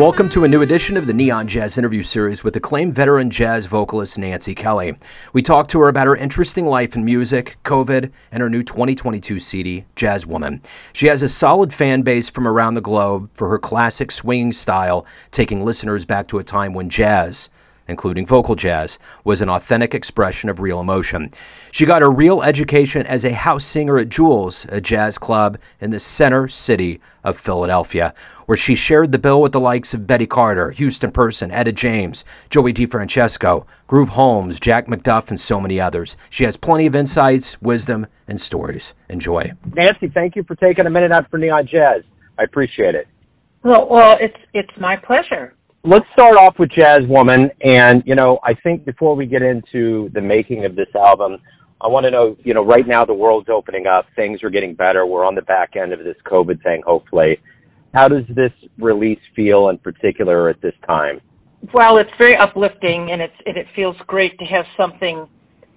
Welcome to a new edition of the Neon Jazz interview series with acclaimed veteran jazz vocalist Nancy Kelly. We talked to her about her interesting life in music, COVID, and her new 2022 CD, Jazz Woman. She has a solid fan base from around the globe for her classic swinging style, taking listeners back to a time when jazz including vocal jazz, was an authentic expression of real emotion. She got her real education as a house singer at Jules, a jazz club in the center city of Philadelphia, where she shared the bill with the likes of Betty Carter, Houston Person, Etta James, Joey DeFrancesco, Groove Holmes, Jack McDuff, and so many others. She has plenty of insights, wisdom, and stories. Enjoy. Nancy, thank you for taking a minute out for Neon Jazz. I appreciate it. Well, well, it's it's my pleasure let's start off with Jazz Woman. And, you know, I think before we get into the making of this album, I want to know, you know, right now the world's opening up, things are getting better. We're on the back end of this COVID thing, hopefully. How does this release feel in particular at this time? Well, it's very uplifting, and it's and it feels great to have something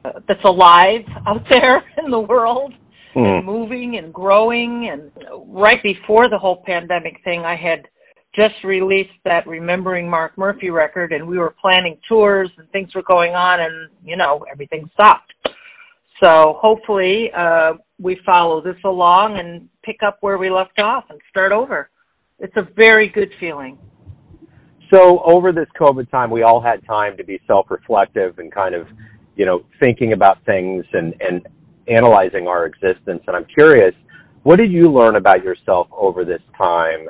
uh, that's alive out there in the world, mm. and moving and growing. And right before the whole pandemic thing, I had just released that Remembering Mark Murphy record, and we were planning tours and things were going on, and you know everything stopped. So hopefully uh, we follow this along and pick up where we left off and start over. It's a very good feeling. So over this COVID time, we all had time to be self-reflective and kind of, you know, thinking about things and and analyzing our existence. And I'm curious, what did you learn about yourself over this time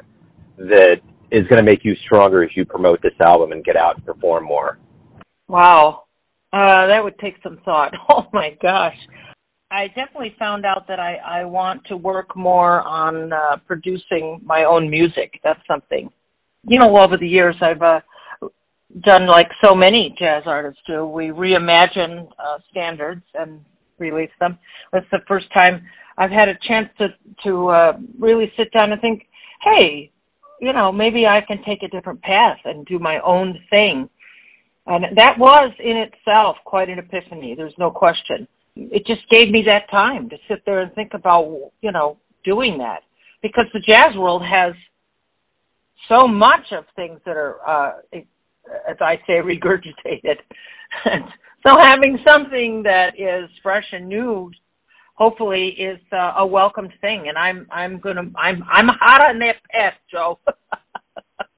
that is going to make you stronger as you promote this album and get out and perform more? Wow. Uh, that would take some thought. Oh my gosh. I definitely found out that I, I want to work more on uh, producing my own music. That's something. You know, over the years, I've uh, done like so many jazz artists do. We reimagine uh, standards and release them. It's the first time I've had a chance to to uh, really sit down and think, hey, you know, maybe I can take a different path and do my own thing. And that was in itself quite an epiphany. There's no question. It just gave me that time to sit there and think about, you know, doing that because the jazz world has so much of things that are, uh, as I say, regurgitated. So having something that is fresh and new hopefully is uh, a welcomed thing and i'm i'm gonna i'm i'm hot on that path joe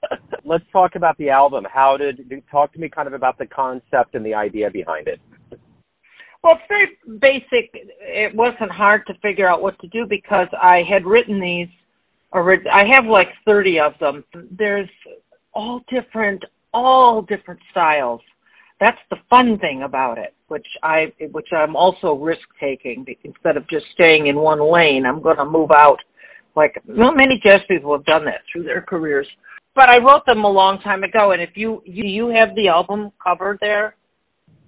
let's talk about the album. How did talk to me kind of about the concept and the idea behind it. Well it's very basic. It wasn't hard to figure out what to do because i had written these i have like 30 of them. There's all different all different styles. That's the fun thing about it, which I which I'm also risk taking instead of just staying in one lane. I'm going to move out. Like many jazz people have done that through their careers, but I wrote them a long time ago. And if you you, you have the album cover there,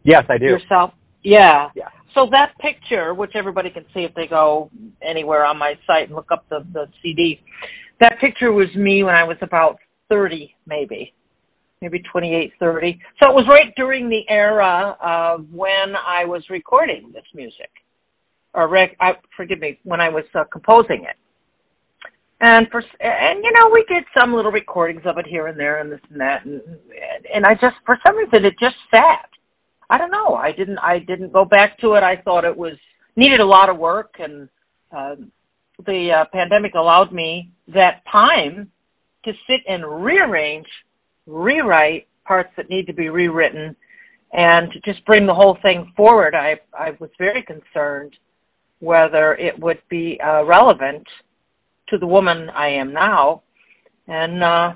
yes, I do yourself. Yeah. Yeah. So that picture, which everybody can see if they go anywhere on my site and look up the the CD, that picture was me when I was about thirty, maybe maybe twenty eight, thirty. So it was right during the era of when I was recording this music, or rec- I, forgive me, when I was uh, composing it. And for and you know we did some little recordings of it here and there and this and that and and I just for some reason it just sat. I don't know. I didn't I didn't go back to it. I thought it was needed a lot of work and uh, the uh, pandemic allowed me that time to sit and rearrange rewrite parts that need to be rewritten and to just bring the whole thing forward. I I was very concerned whether it would be uh, relevant to the woman I am now, and uh,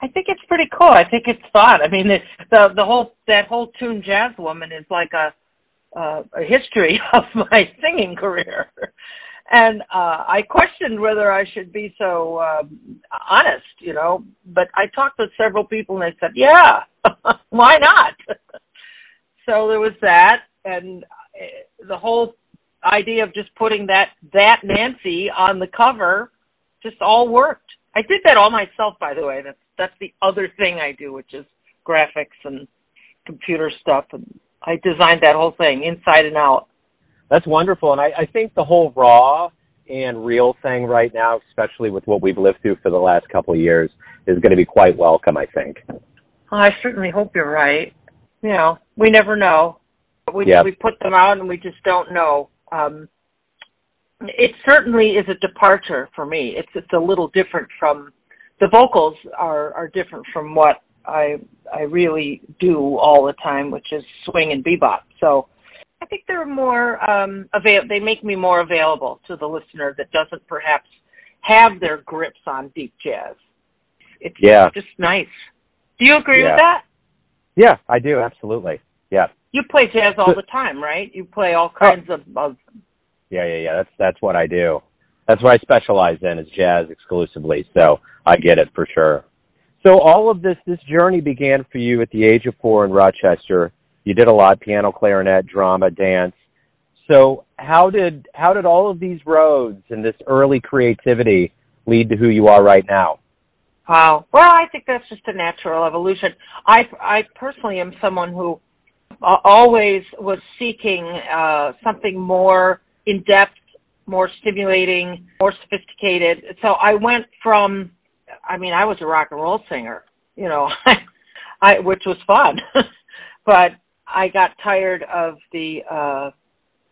I think it's pretty cool. I think it's fun. I mean, the the, whole that whole tune "Jazz Woman" is like a uh, a history of my singing career and uh I questioned whether I should be so um, honest, you know. But I talked to several people, and they said, "Yeah, why not?" so there was that, and uh, the whole idea of just putting that that Nancy on the cover just all worked. I did that all myself, by the way. That's that's the other thing I do, which is graphics and computer stuff, and I designed that whole thing inside and out that's wonderful. And I, I think the whole raw and real thing right now, especially with what we've lived through for the last couple of years, is going to be quite welcome, I think. I certainly hope you're right. You know, we never know. We Yep. we put them out and we just don't know. Um it certainly is a departure for me. It's it's a little different from the vocals are are different from what I I really do all the time, which is swing and bebop. So I think they're more um avail they make me more available to the listener that doesn't perhaps have their grips on deep jazz. It's Yeah. just nice. Do you agree Yeah. with that? Yeah, I do absolutely. Yeah, You play jazz all the time, right? You play all kinds of, of yeah, yeah, yeah. That's that's what I do. That's what I specialize in is jazz exclusively. So I get it for sure. So all of this this journey began for you at the age of four in Rochester. You did a lot: piano, clarinet, drama, dance. So how did how did all of these roads and this early creativity lead to who you are right now? Wow. Well, I think that's just a natural evolution. I I personally am someone who always was seeking uh something more in depth, more stimulating, more sophisticated. So I went from I mean, I was a rock and roll singer, you know, I which was fun. but I got tired of the uh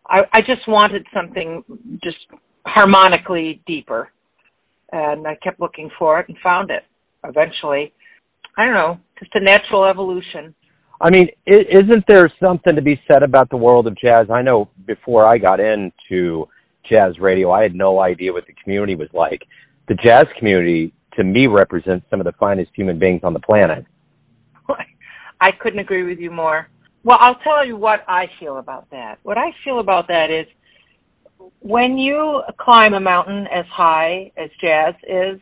I I just wanted something just harmonically deeper and I kept looking for it and found it eventually. I don't know, just a natural evolution. I mean, isn't there something to be said about the world of jazz? I know before I got into jazz radio, I had no idea what the community was like. The jazz community, to me, represents some of the finest human beings on the planet. I couldn't agree with you more. Well, I'll tell you what I feel about that. What I feel about that is when you climb a mountain as high as jazz is,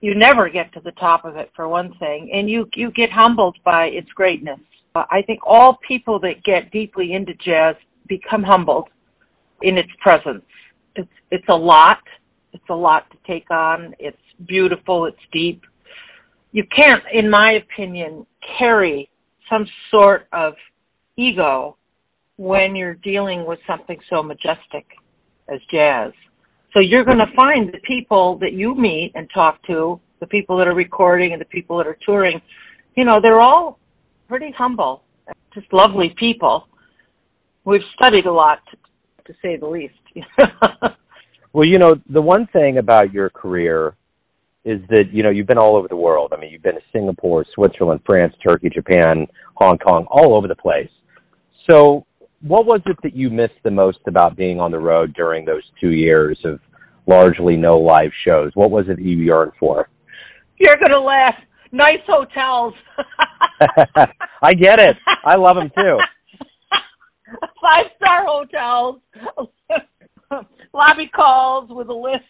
you never get to the top of it for one thing, and you you get humbled by its greatness. I think all people that get deeply into jazz become humbled in its presence. It's it's a lot. It's a lot to take on. It's beautiful. It's deep. You can't, in my opinion, carry some sort of ego when you're dealing with something so majestic as jazz. So you're going to find the people that you meet and talk to, the people that are recording and the people that are touring, you know, they're all pretty humble, just lovely people. We've studied a lot, to, to say the least. Well, you know, the one thing about your career is that, you know, you've been all over the world. I mean, you've been to Singapore, Switzerland, France, Turkey, Japan, Hong Kong, all over the place. So, what was it that you missed the most about being on the road during those two years of largely no live shows? What was it you yearned for? you're going to laugh. Nice hotels. I get it. I love them too. Five star hotels. Lobby calls with a list.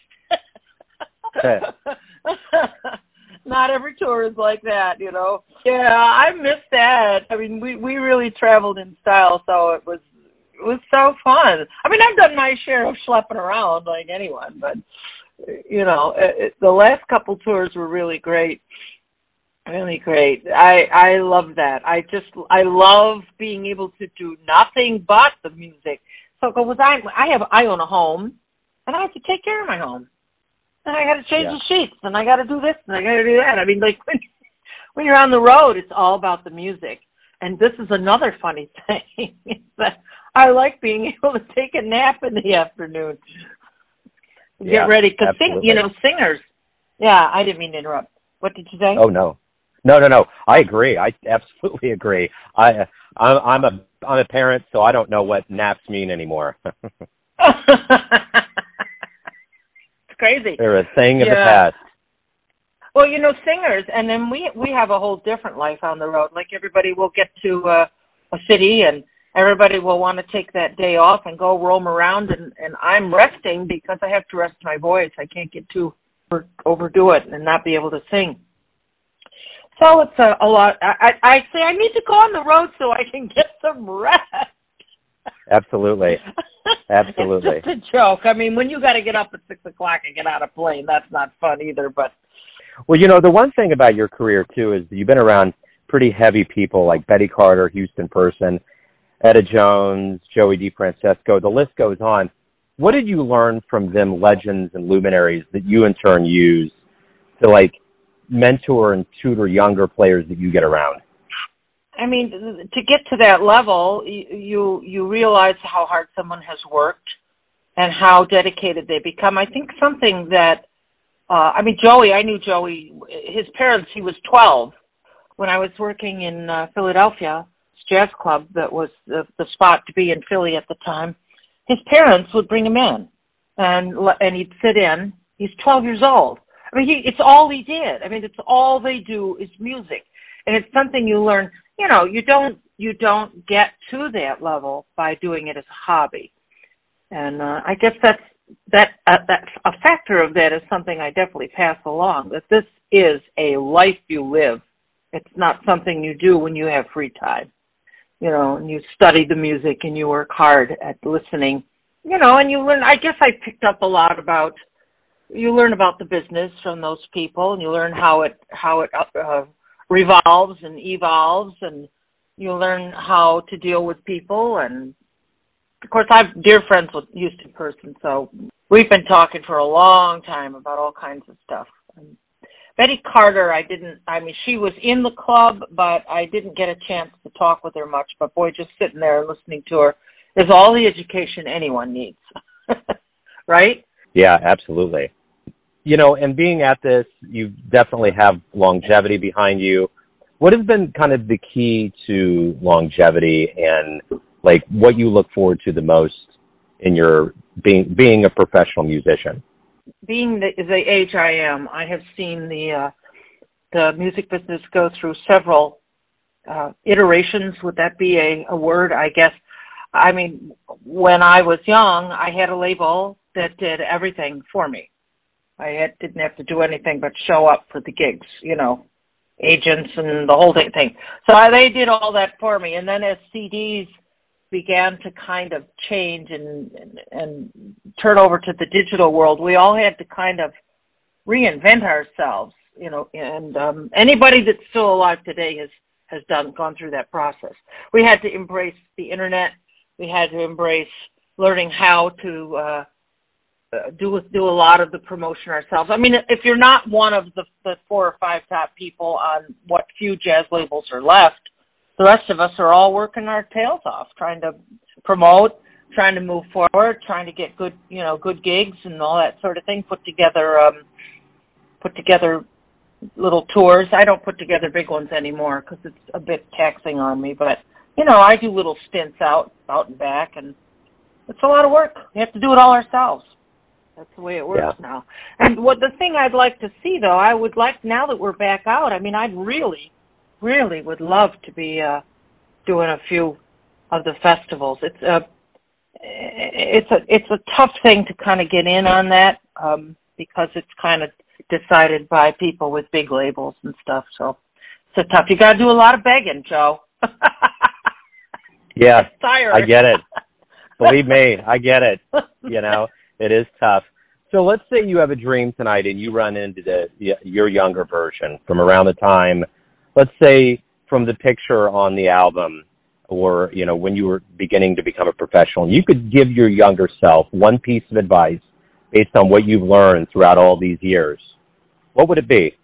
Not every tour is like that, you know. Yeah, I miss that. I mean, we we really traveled in style, so it was it was so fun. I mean, I've done my share of schlepping around like anyone, but you know, it, it, the last couple tours were really great. Really great. I I love that. I just I love being able to do nothing but the music. So because I I have I own a home, and I have to take care of my home, and I got to change Yeah. the sheets, and I got to do this, and I got to do that. I mean, like when when you're on the road, it's all about the music. And this is another funny thing that I like being able to take a nap in the afternoon. Get Yeah, ready because sing, you know, singers. Yeah, I didn't mean to interrupt. What did you say? Oh no, no, no, no. I agree. I absolutely agree. I, I'm, I'm a, I'm a parent, so I don't know what naps mean anymore. it's crazy. They're a thing of the past. Well, you know, singers, and then we we have a whole different life on the road. Like everybody will get to uh, a city, and everybody will want to take that day off and go roam around, and and I'm resting because I have to rest my voice. I can't get too over, overdo it and not be able to sing. So it's a, a lot. I, I I say I need to go on the road so I can get some rest. Absolutely. Absolutely. it's just a joke. I mean, when you got to get up at six o'clock and get on a plane, that's not fun either. But Well, you know, the one thing about your career too is you've been around pretty heavy people like Betty Carter, Houston Person, Etta Jones, Joey DeFrancesco. The list goes on. what did you learn from them legends and luminaries that you in turn use to like mentor and tutor younger players that you get around? I mean, to get to that level, you you realize how hard someone has worked and how dedicated they become. I think something that uh I mean Joey, I knew Joey his parents he was 12 when I was working in uh, Philadelphia jazz club that was the the spot to be in Philly at the time. His parents would bring him in and and he'd sit in. He's 12 years old. I mean, he, it's all he did. I mean, it's all they do is music. And it's something you learn, you know, you don't you don't get to that level by doing it as a hobby and uh, I guess that's that uh, that a factor of that is something I definitely pass along. That this is a life you live. It's not something you do when you have free time. You know, and you study the music and you work hard at listening. You know, and you learn. I guess I picked up a lot about. You learn about the business from those people, and you learn how it how it uh, revolves and evolves, and you learn how to deal with people and of course, I'm dear friends with Houston Person, so we've been talking for a long time about all kinds of stuff. And Betty Carter, I didn't. I mean, she was in the club, but I didn't get a chance to talk with her much. But boy, just sitting there and listening to her is all the education anyone needs, right? Yeah, absolutely. You know, and being at this, you definitely have longevity behind you. What has been kind of the key to longevity and like what you look forward to the most in your being being a professional musician? Being the, the age I am, I have seen the uh, the music business go through several uh, iterations. Would that be a, a word? I guess. I mean, when I was young, I had a label that did everything for me. I had, didn't have to do anything but show up for the gigs, you know, agents and the whole thing. So they did all that for me. And then as CDs began to kind of change and, and and turn over to the digital world, we all had to kind of reinvent ourselves, you know. And um, anybody that's still alive today has has done gone through that process. We had to embrace the internet. We had to embrace learning how to uh, uh do do a lot of the promotion ourselves. I mean, if you're not one of the, the four or five top people on what few jazz labels are left, the rest of us are all working our tails off trying to promote, trying to move forward, trying to get good, you know, good gigs and all that sort of thing. Put together, um, put together little tours. I don't put together big ones anymore because it's a bit taxing on me. But you know, I do little stints out, out and back, and it's a lot of work. We have to do it all ourselves. That's the way it works yeah. now. And what the thing I'd like to see though, I would like now that we're back out. I mean, I'd really really would love to be uh, doing a few of the festivals. It's a it's a it's a tough thing to kind of get in on that um, because it's kind of decided by people with big labels and stuff. So it's a tough. You got to do a lot of begging, Joe. yeah, I get it. Believe me, I get it. You know, it is tough. So let's say you have a dream tonight and you run into the your younger version from around the time let's say from the picture on the album or you know when you were beginning to become a professional and you could give your younger self one piece of advice based on what you've learned throughout all these years what would it be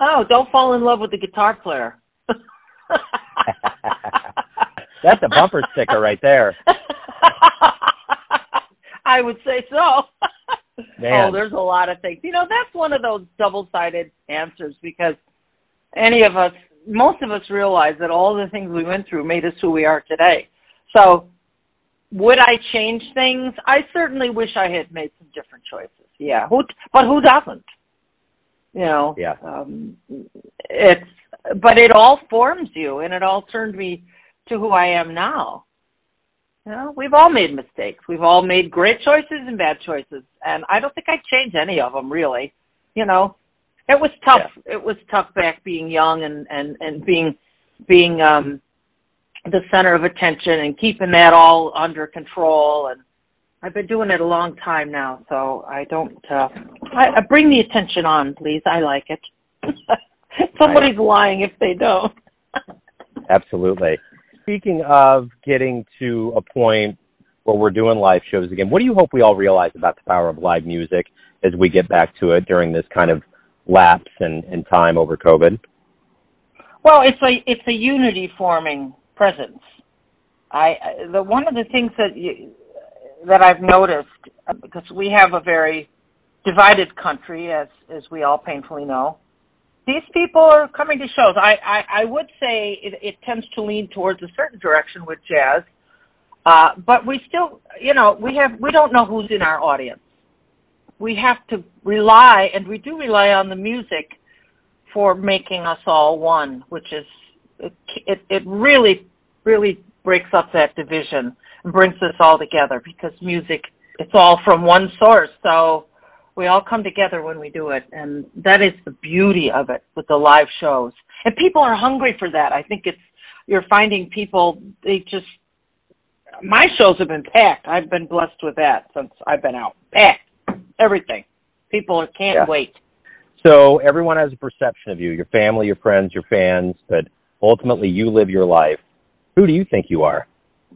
oh don't fall in love with the guitar player that's a bumper sticker right there i would say so Man. oh there's a lot of things you know that's one of those double sided answers because any of us, most of us realize that all the things we went through made us who we are today. So, would I change things? I certainly wish I had made some different choices. Yeah, who, but who doesn't? You know. Yeah. Um, it's, but it all forms you, and it all turned me to who I am now. You know, we've all made mistakes. We've all made great choices and bad choices, and I don't think I'd change any of them really. You know, it was tough. Yeah. It was tough back being young and and and being being um the center of attention and keeping that all under control and I've been doing it a long time now, so I don't uh I, I bring the attention on, please. I like it. Somebody's lying if they don't. Absolutely. Speaking of getting to a point where we're doing live shows again. What do you hope we all realize about the power of live music as we get back to it during this kind of lapse and, and time over COVID? Well, it's a it's a unity forming presence. I the one of the things that you, that I've noticed uh, because we have a very divided country, as as we all painfully know. These people are coming to shows. I I, I would say it, it tends to lean towards a certain direction with jazz, uh, but we still, you know, we have we don't know who's in our audience. We have to rely, and we do rely on the music for making us all one, which is it, it, it really really breaks up that division and brings us all together because music it's all from one source. So we all come together when we do it and that is the beauty of it with the live shows. And people are hungry for that. I think it's you're finding people they just my shows have been packed. I've been blessed with that since I've been out. Packed. Everything. People can't Yeah. wait. So everyone has a perception of you, your family, your friends, your fans, but ultimately you live your life. Who do you think you are?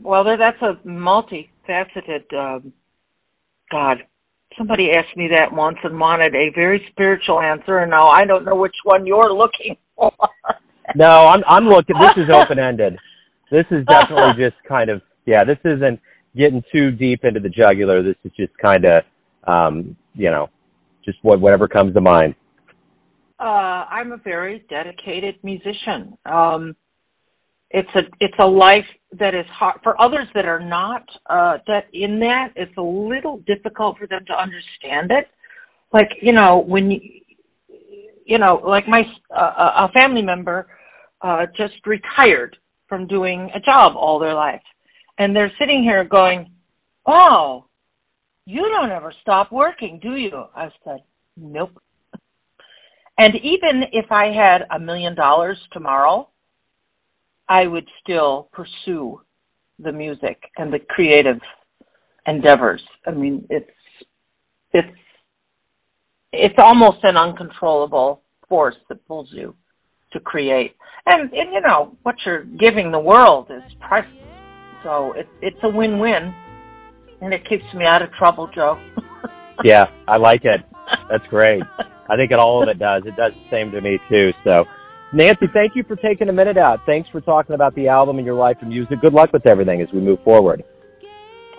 Well, that's a multifaceted. Um, God, somebody asked me that once and wanted a very spiritual answer, and now I don't know which one you're looking for. No, I'm I'm looking. This is open ended. This is definitely just kind of yeah. This isn't getting too deep into the jugular. This is just kind of um, you know just what whatever comes to mind. uh, I'm a very dedicated musician. Um, it's a it's a life that is hard for others that are not uh, that in that. It's a little difficult for them to understand it. Like you know when you you know like my uh, a family member uh, just retired from doing a job all their life, and they're sitting here going, "Oh, you don't ever stop working, do you?" I said, "Nope." And even if I had a million dollars tomorrow, I would still pursue the music and the creative endeavors. I mean, it's it's it's almost an uncontrollable force that pulls you to create. And, and you know, what you're giving the world is priceless. So it, it's a win-win, and it keeps me out of trouble, Joe. Yeah, I like it. That's great. I think it all of it does. It does the same to me too. So, Nancy, thank you for taking a minute out. Thanks for talking about the album and your life and music. Good luck with everything as we move forward.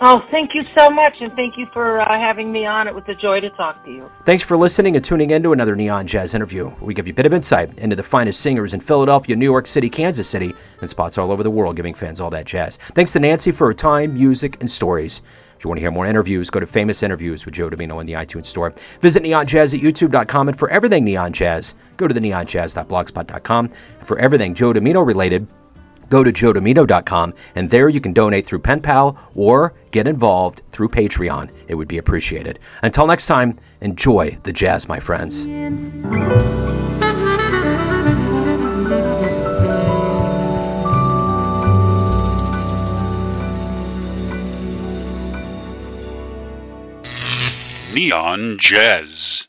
Oh, thank you so much, and thank you for uh, having me on. It was a joy to talk to you. Thanks for listening and tuning in to another Neon Jazz interview. We give you a bit of insight into the finest singers in Philadelphia, New York City, Kansas City, and spots all over the world, giving fans all that jazz. Thanks to Nancy for her time, music, and stories. If you want to hear more interviews, go to Famous Interviews with Joe Domino in the iTunes Store. Visit neonjazz at youtube.com, and for everything Neon Jazz, go to the neonjazz.blogspot.com. And for everything Joe Domino related, go to joedomino.com and there you can donate through PayPal or get involved through patreon. It would be appreciated. Until next time enjoy the jazz my friends. Neon Jazz.